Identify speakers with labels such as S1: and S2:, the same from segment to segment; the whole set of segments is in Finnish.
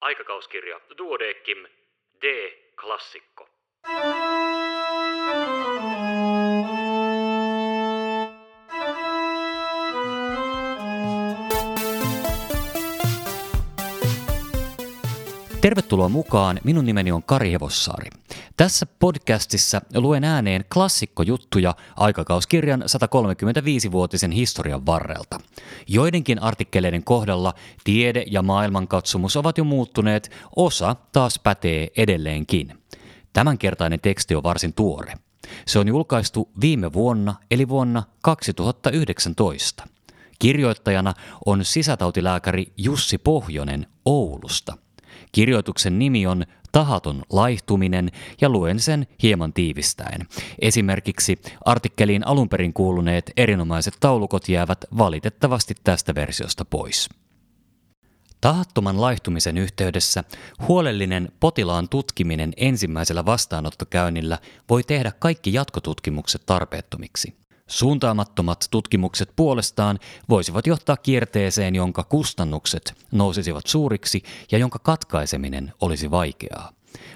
S1: Aikakauskirja Duodeckim D. Klassikko.
S2: Tervetuloa mukaan, minun nimeni on Kari Hevossaari. Tässä podcastissa luen ääneen klassikkojuttuja aikakauskirjan 135-vuotisen historian varrelta. Joidenkin artikkeleiden kohdalla tiede ja maailmankatsomus ovat jo muuttuneet, osa taas pätee edelleenkin. Tämänkertainen teksti on varsin tuore. Se on julkaistu viime vuonna, eli vuonna 2019. Kirjoittajana on sisätautilääkäri Jussi Pohjonen Oulusta. Kirjoituksen nimi on Tahaton laihtuminen ja luen sen hieman tiivistäen. Esimerkiksi artikkeliin alun perin kuuluneet erinomaiset taulukot jäävät valitettavasti tästä versiosta pois. Tahattoman laihtumisen yhteydessä huolellinen potilaan tutkiminen ensimmäisellä vastaanottokäynnillä voi tehdä kaikki jatkotutkimukset tarpeettomiksi. Suuntaamattomat tutkimukset puolestaan voisivat johtaa kierteeseen, jonka kustannukset nousisivat suuriksi ja jonka katkaiseminen olisi vaikeaa.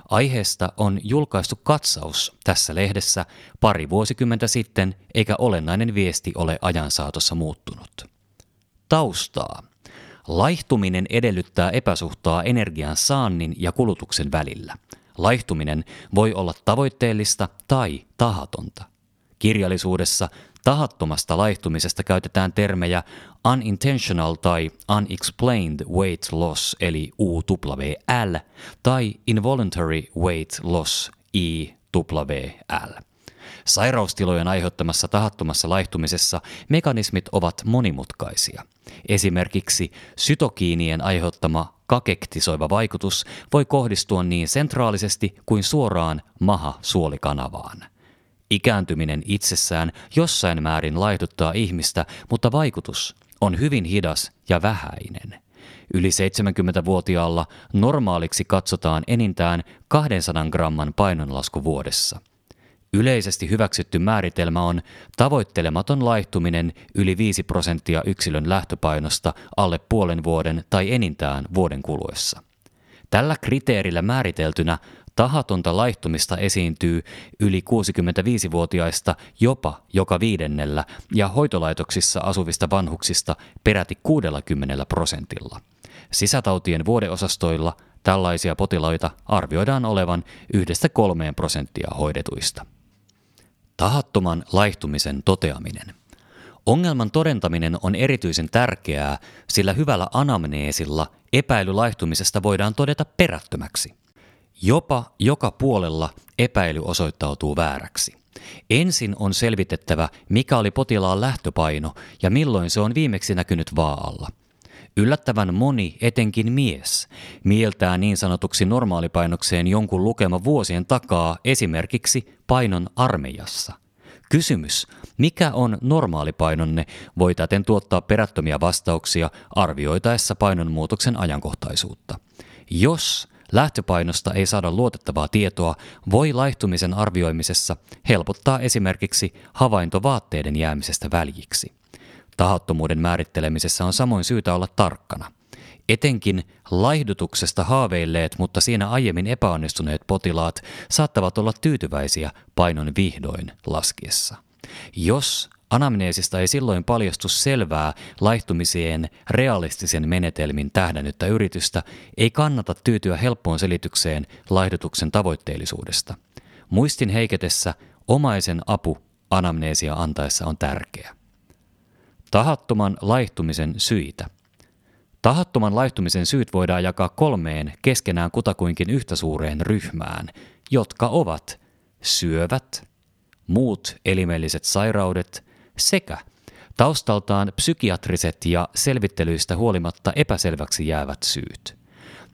S2: Aiheesta on julkaistu katsaus tässä lehdessä pari vuosikymmentä sitten, eikä olennainen viesti ole ajan saatossa muuttunut. Taustaa. Laihtuminen edellyttää epäsuhtaa energian saannin ja kulutuksen välillä. Laihtuminen voi olla tavoitteellista tai tahatonta. Kirjallisuudessa tahattomasta laihtumisesta käytetään termejä unintentional tai unexplained weight loss eli UWL tai involuntary weight loss IWL. Sairaustilojen aiheuttamassa tahattomassa laihtumisessa mekanismit ovat monimutkaisia. Esimerkiksi sytokiinien aiheuttama kakektisoiva vaikutus voi kohdistua niin sentraalisesti kuin suoraan maha-suolikanavaan. Ikääntyminen itsessään jossain määrin laihduttaa ihmistä, mutta vaikutus on hyvin hidas ja vähäinen. Yli 70-vuotiaalla normaaliksi katsotaan enintään 200 gramman painonlasku vuodessa. Yleisesti hyväksytty määritelmä on tavoittelematon laihtuminen yli 5 prosenttia yksilön lähtöpainosta alle puolen vuoden tai enintään vuoden kuluessa. Tällä kriteerillä määriteltynä Tahatonta laihtumista esiintyy yli 65-vuotiaista jopa joka viidennellä ja hoitolaitoksissa asuvista vanhuksista peräti 60 prosentilla. Sisätautien vuodeosastoilla tällaisia potilaita arvioidaan olevan yhdestä kolmeen prosenttia hoidetuista. Tahattoman laihtumisen toteaminen. Ongelman todentaminen on erityisen tärkeää, sillä hyvällä anamneesilla epäily laihtumisesta voidaan todeta perättömäksi. Jopa joka puolella epäily osoittautuu vääräksi. Ensin on selvitettävä, mikä oli potilaan lähtöpaino ja milloin se on viimeksi näkynyt vaalla. Yllättävän moni, etenkin mies, mieltää niin sanotuksi normaalipainokseen jonkun lukema vuosien takaa esimerkiksi painon armeijassa. Kysymys, mikä on normaalipainonne, voi täten tuottaa perättömiä vastauksia arvioitaessa painonmuutoksen ajankohtaisuutta. Jos lähtöpainosta ei saada luotettavaa tietoa, voi laihtumisen arvioimisessa helpottaa esimerkiksi havaintovaatteiden jäämisestä väljiksi. Tahattomuuden määrittelemisessä on samoin syytä olla tarkkana. Etenkin laihdutuksesta haaveilleet, mutta siinä aiemmin epäonnistuneet potilaat saattavat olla tyytyväisiä painon vihdoin laskiessa. Jos Anamneesista ei silloin paljastu selvää laihtumiseen realistisen menetelmin tähdännyttä yritystä, ei kannata tyytyä helppoon selitykseen laihdutuksen tavoitteellisuudesta. Muistin heiketessä omaisen apu anamneesia antaessa on tärkeä. Tahattoman laihtumisen syitä. Tahattoman laihtumisen syyt voidaan jakaa kolmeen keskenään kutakuinkin yhtä suureen ryhmään, jotka ovat syövät, muut elimelliset sairaudet sekä taustaltaan psykiatriset ja selvittelyistä huolimatta epäselväksi jäävät syyt.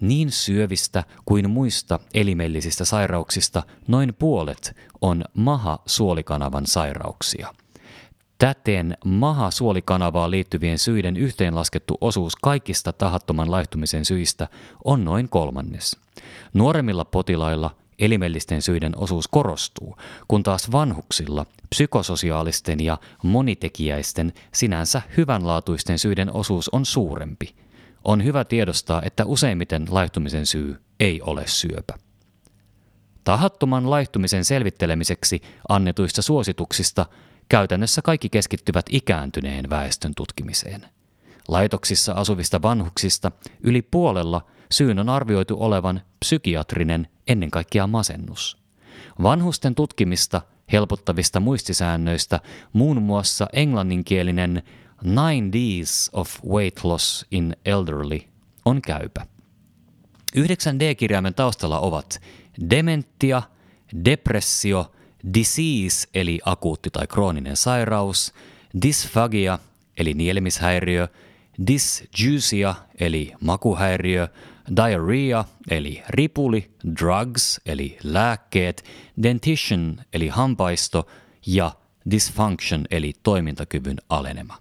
S2: Niin syövistä kuin muista elimellisistä sairauksista noin puolet on maha-suolikanavan sairauksia. Täten maha-suolikanavaan liittyvien syiden yhteenlaskettu osuus kaikista tahattoman laihtumisen syistä on noin kolmannes. Nuoremmilla potilailla elimellisten syiden osuus korostuu, kun taas vanhuksilla psykososiaalisten ja monitekijäisten sinänsä hyvänlaatuisten syiden osuus on suurempi. on hyvä tiedostaa, että useimmiten laihtumisen syy ei ole syöpä. Tahattoman laihtumisen selvittelemiseksi annetuista suosituksista käytännössä kaikki keskittyvät ikääntyneen väestön tutkimiseen. Laitoksissa asuvista vanhuksista yli puolella syyn on arvioitu olevan psykiatrinen ennen kaikkea masennus. Vanhusten tutkimista helpottavista muistisäännöistä muun muassa englanninkielinen Nine Ds of Weight Loss in Elderly on käypä. 9D-kirjaimen taustalla ovat dementia, depressio, disease eli akuutti tai krooninen sairaus, dysphagia eli nielemishäiriö, dysgeusia eli makuhäiriö, diarrhea eli ripuli, drugs eli lääkkeet, dentition eli hampaisto ja dysfunction eli toimintakyvyn alenema.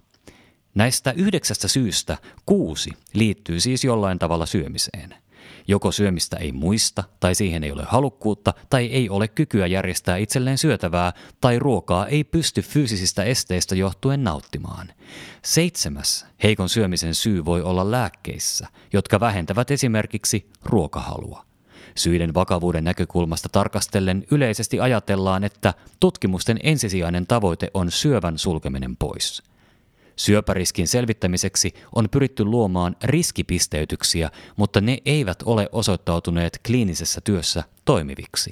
S2: Näistä yhdeksästä syystä kuusi liittyy siis jollain tavalla syömiseen. Joko syömistä ei muista, tai siihen ei ole halukkuutta, tai ei ole kykyä järjestää itselleen syötävää, tai ruokaa ei pysty fyysisistä esteistä johtuen nauttimaan. Seitsemäs heikon syömisen syy voi olla lääkkeissä, jotka vähentävät esimerkiksi ruokahalua. Syiden vakavuuden näkökulmasta tarkastellen yleisesti ajatellaan, että tutkimusten ensisijainen tavoite on syövän sulkeminen pois – Syöpäriskin selvittämiseksi on pyritty luomaan riskipisteytyksiä, mutta ne eivät ole osoittautuneet kliinisessä työssä toimiviksi.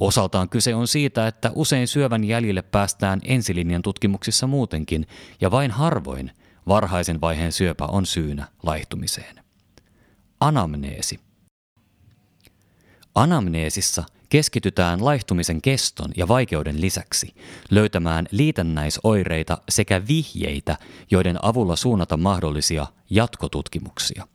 S2: Osaltaan kyse on siitä, että usein syövän jäljille päästään ensilinjan tutkimuksissa muutenkin, ja vain harvoin varhaisen vaiheen syöpä on syynä laihtumiseen. Anamneesi. Anamneesissa – keskitytään laihtumisen keston ja vaikeuden lisäksi löytämään liitännäisoireita sekä vihjeitä, joiden avulla suunnata mahdollisia jatkotutkimuksia.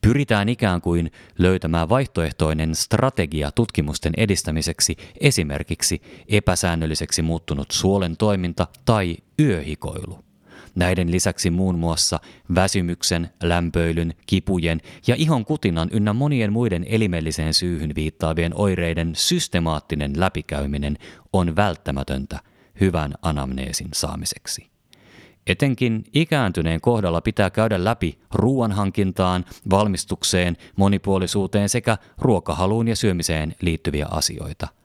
S2: Pyritään ikään kuin löytämään vaihtoehtoinen strategia tutkimusten edistämiseksi, esimerkiksi epäsäännölliseksi muuttunut suolen toiminta tai yöhikoilu. Näiden lisäksi muun muassa väsymyksen, lämpöilyn, kipujen ja ihon kutinan ynnä monien muiden elimelliseen syyhyn viittaavien oireiden systemaattinen läpikäyminen on välttämätöntä hyvän anamneesin saamiseksi. Etenkin ikääntyneen kohdalla pitää käydä läpi ruoanhankintaan, valmistukseen, monipuolisuuteen sekä ruokahaluun ja syömiseen liittyviä asioita –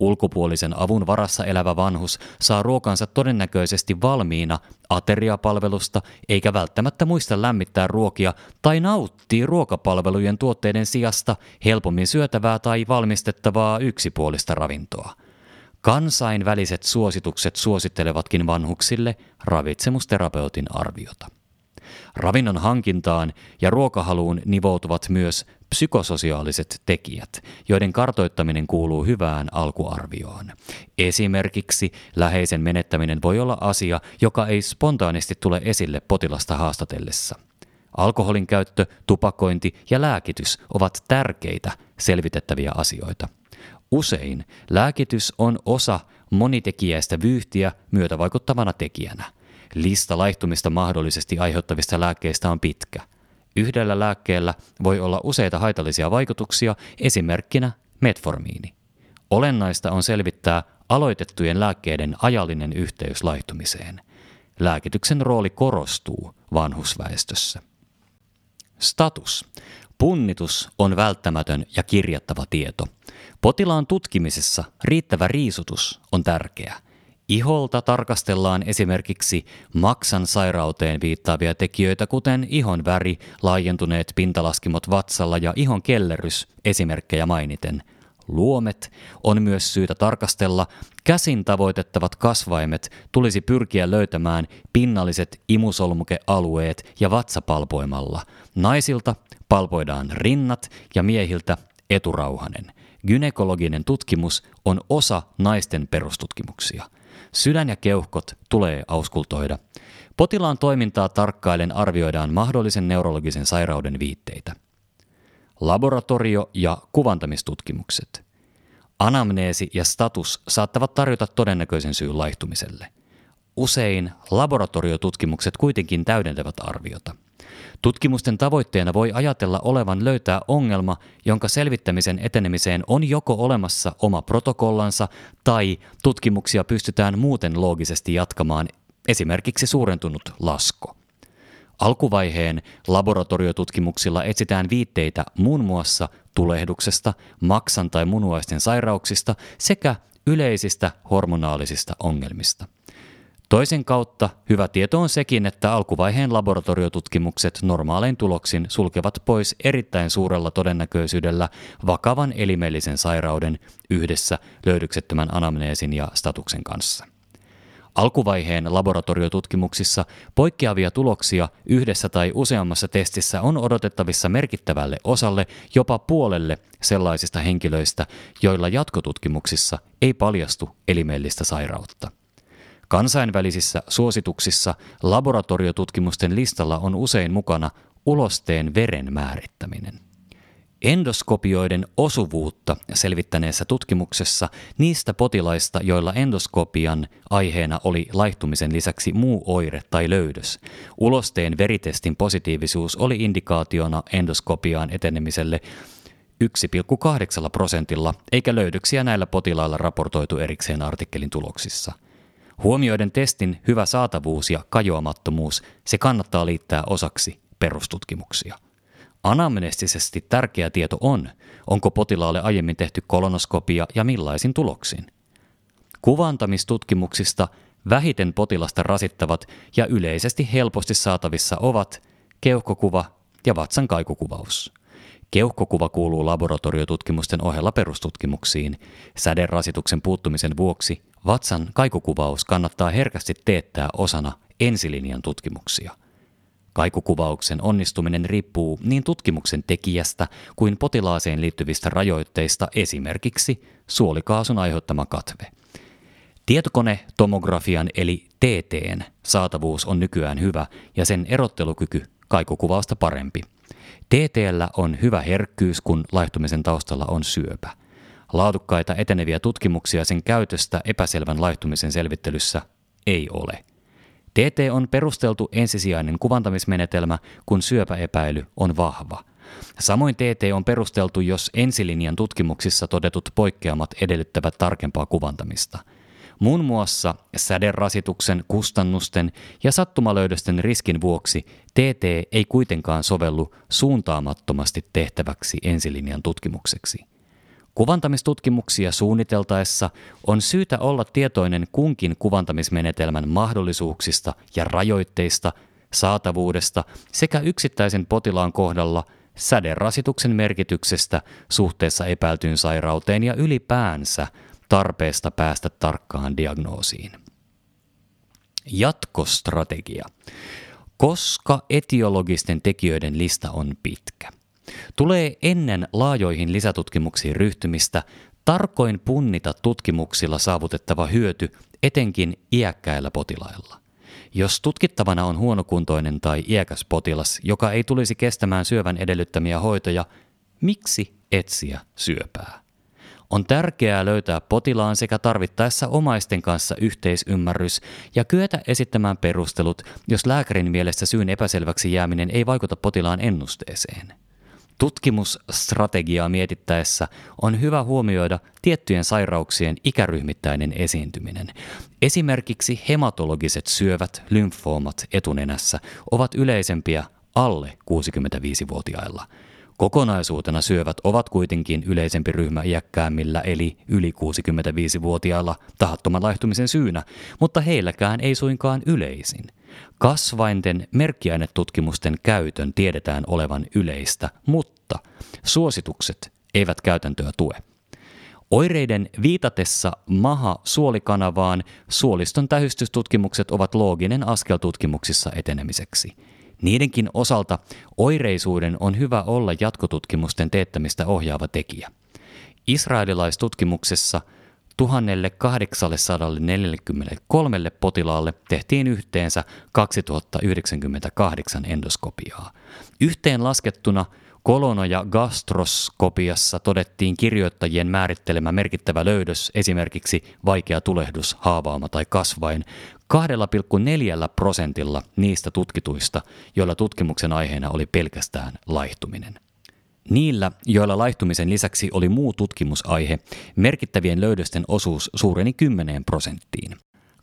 S2: Ulkopuolisen avun varassa elävä vanhus saa ruokansa todennäköisesti valmiina ateriapalvelusta eikä välttämättä muista lämmittää ruokia tai nauttii ruokapalvelujen tuotteiden sijasta helpommin syötävää tai valmistettavaa yksipuolista ravintoa. Kansainväliset suositukset suosittelevatkin vanhuksille ravitsemusterapeutin arviota. Ravinnon hankintaan ja ruokahaluun nivoutuvat myös psykososiaaliset tekijät, joiden kartoittaminen kuuluu hyvään alkuarvioon. Esimerkiksi läheisen menettäminen voi olla asia, joka ei spontaanisti tule esille potilasta haastatellessa. Alkoholin käyttö, tupakointi ja lääkitys ovat tärkeitä selvitettäviä asioita. Usein lääkitys on osa monitekijäistä vyyhtiä myötävaikuttavana tekijänä. Lista laihtumista mahdollisesti aiheuttavista lääkkeistä on pitkä – Yhdellä lääkkeellä voi olla useita haitallisia vaikutuksia, esimerkkinä metformiini. Olennaista on selvittää aloitettujen lääkkeiden ajallinen yhteys laihtumiseen. Lääkityksen rooli korostuu vanhusväestössä. Status. Punnitus on välttämätön ja kirjattava tieto. Potilaan tutkimisessa riittävä riisutus on tärkeä. Iholta tarkastellaan esimerkiksi maksan sairauteen viittaavia tekijöitä, kuten ihon väri, laajentuneet pintalaskimot vatsalla ja ihon kellerys, esimerkkejä mainiten. Luomet on myös syytä tarkastella. Käsin tavoitettavat kasvaimet tulisi pyrkiä löytämään pinnalliset imusolmukealueet ja vatsapalpoimalla. Naisilta palpoidaan rinnat ja miehiltä eturauhanen. Gynekologinen tutkimus on osa naisten perustutkimuksia. Sydän ja keuhkot tulee auskultoida. Potilaan toimintaa tarkkailen arvioidaan mahdollisen neurologisen sairauden viitteitä. Laboratorio- ja kuvantamistutkimukset. Anamneesi ja status saattavat tarjota todennäköisen syyn laihtumiselle. Usein laboratoriotutkimukset kuitenkin täydentävät arviota – Tutkimusten tavoitteena voi ajatella olevan löytää ongelma, jonka selvittämisen etenemiseen on joko olemassa oma protokollansa tai tutkimuksia pystytään muuten loogisesti jatkamaan, esimerkiksi suurentunut lasko. Alkuvaiheen laboratoriotutkimuksilla etsitään viitteitä muun muassa tulehduksesta, maksan tai munuaisten sairauksista sekä yleisistä hormonaalisista ongelmista. Toisen kautta hyvä tieto on sekin, että alkuvaiheen laboratoriotutkimukset normaalein tuloksin sulkevat pois erittäin suurella todennäköisyydellä vakavan elimellisen sairauden yhdessä löydyksettömän anamneesin ja statuksen kanssa. Alkuvaiheen laboratoriotutkimuksissa poikkeavia tuloksia yhdessä tai useammassa testissä on odotettavissa merkittävälle osalle, jopa puolelle sellaisista henkilöistä, joilla jatkotutkimuksissa ei paljastu elimellistä sairautta. Kansainvälisissä suosituksissa laboratoriotutkimusten listalla on usein mukana ulosteen veren määrittäminen. Endoskopioiden osuvuutta selvittäneessä tutkimuksessa niistä potilaista, joilla endoskopian aiheena oli laihtumisen lisäksi muu oire tai löydös, ulosteen veritestin positiivisuus oli indikaationa endoskopiaan etenemiselle 1,8 prosentilla, eikä löydöksiä näillä potilailla raportoitu erikseen artikkelin tuloksissa – Huomioiden testin hyvä saatavuus ja kajoamattomuus se kannattaa liittää osaksi perustutkimuksia. Anamnestisesti tärkeä tieto on, onko potilaalle aiemmin tehty kolonoskopia ja millaisin tuloksin. Kuvantamistutkimuksista vähiten potilasta rasittavat ja yleisesti helposti saatavissa ovat keuhkokuva ja vatsan kaikukuvaus. Keuhkokuva kuuluu laboratoriotutkimusten ohella perustutkimuksiin. Säderasituksen puuttumisen vuoksi vatsan kaikukuvaus kannattaa herkästi teettää osana ensilinjan tutkimuksia. Kaikukuvauksen onnistuminen riippuu niin tutkimuksen tekijästä kuin potilaaseen liittyvistä rajoitteista, esimerkiksi suolikaasun aiheuttama katve. Tietokone-tomografian eli TTn saatavuus on nykyään hyvä ja sen erottelukyky kaikukuvausta parempi – TTllä on hyvä herkkyys, kun laihtumisen taustalla on syöpä. Laadukkaita eteneviä tutkimuksia sen käytöstä epäselvän laihtumisen selvittelyssä ei ole. TT on perusteltu ensisijainen kuvantamismenetelmä, kun syöpäepäily on vahva. Samoin TT on perusteltu, jos ensilinjan tutkimuksissa todetut poikkeamat edellyttävät tarkempaa kuvantamista – Muun muassa säderasituksen, kustannusten ja sattumalöydösten riskin vuoksi TT ei kuitenkaan sovellu suuntaamattomasti tehtäväksi ensilinjan tutkimukseksi. Kuvantamistutkimuksia suunniteltaessa on syytä olla tietoinen kunkin kuvantamismenetelmän mahdollisuuksista ja rajoitteista, saatavuudesta sekä yksittäisen potilaan kohdalla säderasituksen merkityksestä suhteessa epäiltyyn sairauteen ja ylipäänsä – tarpeesta päästä tarkkaan diagnoosiin. Jatkostrategia. Koska etiologisten tekijöiden lista on pitkä, tulee ennen laajoihin lisätutkimuksiin ryhtymistä tarkoin punnita tutkimuksilla saavutettava hyöty etenkin iäkkäillä potilailla. Jos tutkittavana on huonokuntoinen tai iäkäs potilas, joka ei tulisi kestämään syövän edellyttämiä hoitoja, miksi etsiä syöpää? On tärkeää löytää potilaan sekä tarvittaessa omaisten kanssa yhteisymmärrys ja kyetä esittämään perustelut, jos lääkärin mielestä syyn epäselväksi jääminen ei vaikuta potilaan ennusteeseen. Tutkimusstrategiaa mietittäessä on hyvä huomioida tiettyjen sairauksien ikäryhmittäinen esiintyminen. Esimerkiksi hematologiset syövät, lymfoomat etunenässä ovat yleisempiä alle 65-vuotiailla – Kokonaisuutena syövät ovat kuitenkin yleisempi ryhmä iäkkäämmillä eli yli 65-vuotiailla tahattoman laihtumisen syynä, mutta heilläkään ei suinkaan yleisin. Kasvainten merkkiainetutkimusten käytön tiedetään olevan yleistä, mutta suositukset eivät käytäntöä tue. Oireiden viitatessa maha-suolikanavaan suoliston tähystystutkimukset ovat looginen askel tutkimuksissa etenemiseksi – Niidenkin osalta oireisuuden on hyvä olla jatkotutkimusten teettämistä ohjaava tekijä. Israelilaistutkimuksessa 1843 potilaalle tehtiin yhteensä 2098 endoskopiaa. Yhteen laskettuna kolono- ja gastroskopiassa todettiin kirjoittajien määrittelemä merkittävä löydös, esimerkiksi vaikea tulehdus, haavaama tai kasvain, 2,4 prosentilla niistä tutkituista, joilla tutkimuksen aiheena oli pelkästään laihtuminen. Niillä, joilla laihtumisen lisäksi oli muu tutkimusaihe, merkittävien löydösten osuus suureni 10 prosenttiin.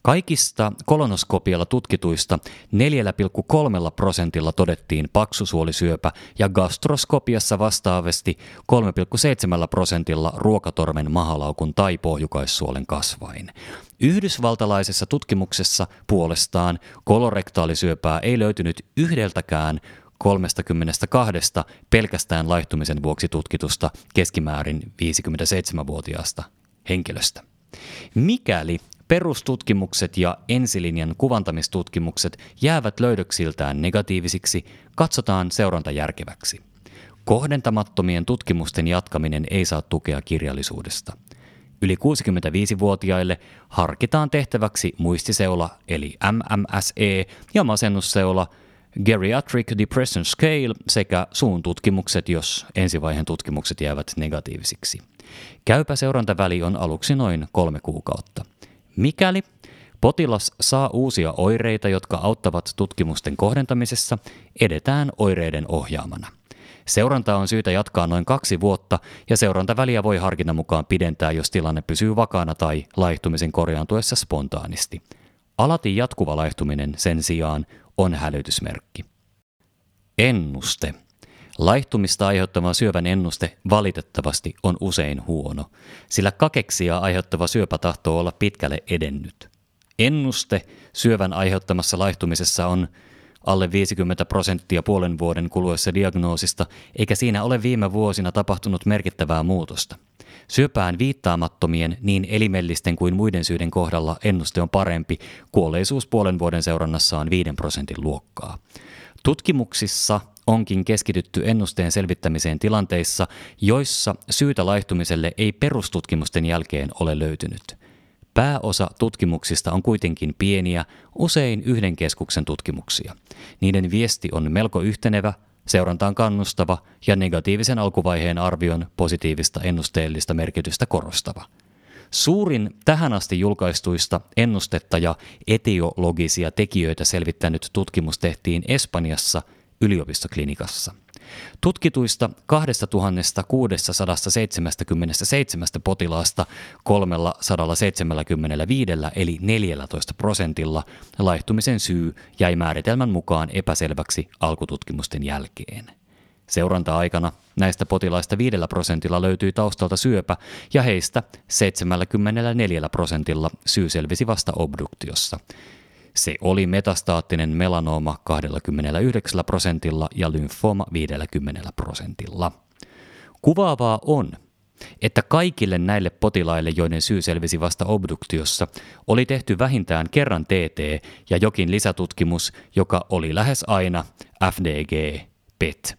S2: Kaikista kolonoskopialla tutkituista 4,3 prosentilla todettiin paksusuolisyöpä ja gastroskopiassa vastaavasti 3,7 prosentilla ruokatormen mahalaukun tai pohjukaissuolen kasvain. Yhdysvaltalaisessa tutkimuksessa puolestaan kolorektaalisyöpää ei löytynyt yhdeltäkään 32 pelkästään laihtumisen vuoksi tutkitusta keskimäärin 57-vuotiaasta henkilöstä. Mikäli perustutkimukset ja ensilinjan kuvantamistutkimukset jäävät löydöksiltään negatiivisiksi, katsotaan seuranta järkeväksi. Kohdentamattomien tutkimusten jatkaminen ei saa tukea kirjallisuudesta. Yli 65-vuotiaille harkitaan tehtäväksi muistiseula eli MMSE ja masennusseula Geriatric Depression Scale sekä suun tutkimukset, jos ensivaiheen tutkimukset jäävät negatiivisiksi. Käypä seurantaväli on aluksi noin kolme kuukautta. Mikäli potilas saa uusia oireita, jotka auttavat tutkimusten kohdentamisessa, edetään oireiden ohjaamana. Seuranta on syytä jatkaa noin kaksi vuotta ja seurantaväliä voi harkinnan mukaan pidentää, jos tilanne pysyy vakaana tai laihtumisen korjaantuessa spontaanisti. Alati jatkuva laihtuminen sen sijaan on hälytysmerkki. Ennuste. Laihtumista aiheuttava syövän ennuste valitettavasti on usein huono, sillä kakeksia aiheuttava syöpä tahtoo olla pitkälle edennyt. Ennuste syövän aiheuttamassa laihtumisessa on alle 50 prosenttia puolen vuoden kuluessa diagnoosista, eikä siinä ole viime vuosina tapahtunut merkittävää muutosta. Syöpään viittaamattomien niin elimellisten kuin muiden syiden kohdalla ennuste on parempi, kuolleisuus puolen vuoden seurannassa on 5 prosentin luokkaa. Tutkimuksissa onkin keskitytty ennusteen selvittämiseen tilanteissa, joissa syytä laihtumiselle ei perustutkimusten jälkeen ole löytynyt. Pääosa tutkimuksista on kuitenkin pieniä, usein yhden keskuksen tutkimuksia. Niiden viesti on melko yhtenevä, seurantaan kannustava ja negatiivisen alkuvaiheen arvion positiivista ennusteellista merkitystä korostava. Suurin tähän asti julkaistuista ennustetta ja etiologisia tekijöitä selvittänyt tutkimus tehtiin Espanjassa yliopistoklinikassa. Tutkituista 2677 potilaasta 375 eli 14 prosentilla laihtumisen syy jäi määritelmän mukaan epäselväksi alkututkimusten jälkeen. Seuranta-aikana näistä potilaista 5 prosentilla löytyi taustalta syöpä ja heistä 74 prosentilla syy selvisi vasta obduktiossa. Se oli metastaattinen melanooma 29 prosentilla ja lymfooma 50 prosentilla. Kuvaavaa on, että kaikille näille potilaille, joiden syy selvisi vasta obduktiossa, oli tehty vähintään kerran TT ja jokin lisätutkimus, joka oli lähes aina FDG, PET,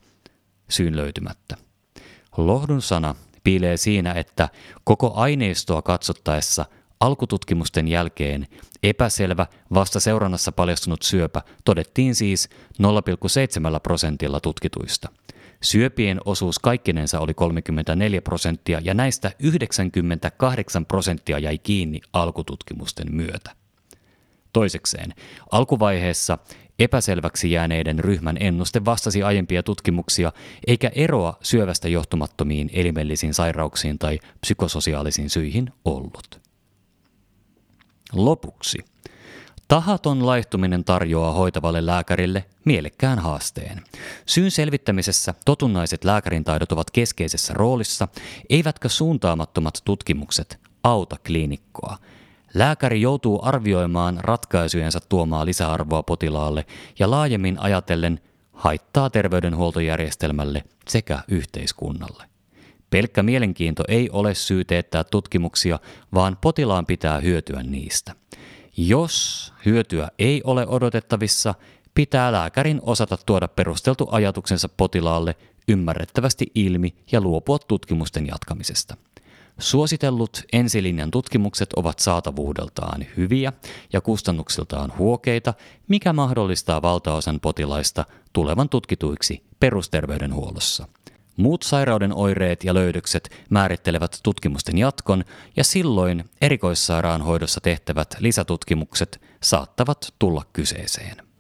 S2: syyn löytymättä. Lohdun sana piilee siinä, että koko aineistoa katsottaessa Alkututkimusten jälkeen epäselvä, vasta seurannassa paljastunut syöpä todettiin siis 0,7 prosentilla tutkituista. Syöpien osuus kaikkinensa oli 34 prosenttia ja näistä 98 prosenttia jäi kiinni alkututkimusten myötä. Toisekseen, alkuvaiheessa epäselväksi jääneiden ryhmän ennuste vastasi aiempia tutkimuksia, eikä eroa syövästä johtumattomiin elimellisiin sairauksiin tai psykososiaalisiin syihin ollut. Lopuksi. Tahaton laihtuminen tarjoaa hoitavalle lääkärille mielekkään haasteen. Syyn selvittämisessä totunnaiset lääkärin taidot ovat keskeisessä roolissa, eivätkä suuntaamattomat tutkimukset auta kliinikkoa. Lääkäri joutuu arvioimaan ratkaisujensa tuomaa lisäarvoa potilaalle ja laajemmin ajatellen haittaa terveydenhuoltojärjestelmälle sekä yhteiskunnalle. Pelkkä mielenkiinto ei ole syy teettää tutkimuksia, vaan potilaan pitää hyötyä niistä. Jos hyötyä ei ole odotettavissa, pitää lääkärin osata tuoda perusteltu ajatuksensa potilaalle ymmärrettävästi ilmi ja luopua tutkimusten jatkamisesta. Suositellut ensilinjan tutkimukset ovat saatavuudeltaan hyviä ja kustannuksiltaan huokeita, mikä mahdollistaa valtaosan potilaista tulevan tutkituiksi perusterveydenhuollossa. Muut sairauden oireet ja löydökset määrittelevät tutkimusten jatkon ja silloin erikoissairaanhoidossa tehtävät lisätutkimukset saattavat tulla kyseeseen.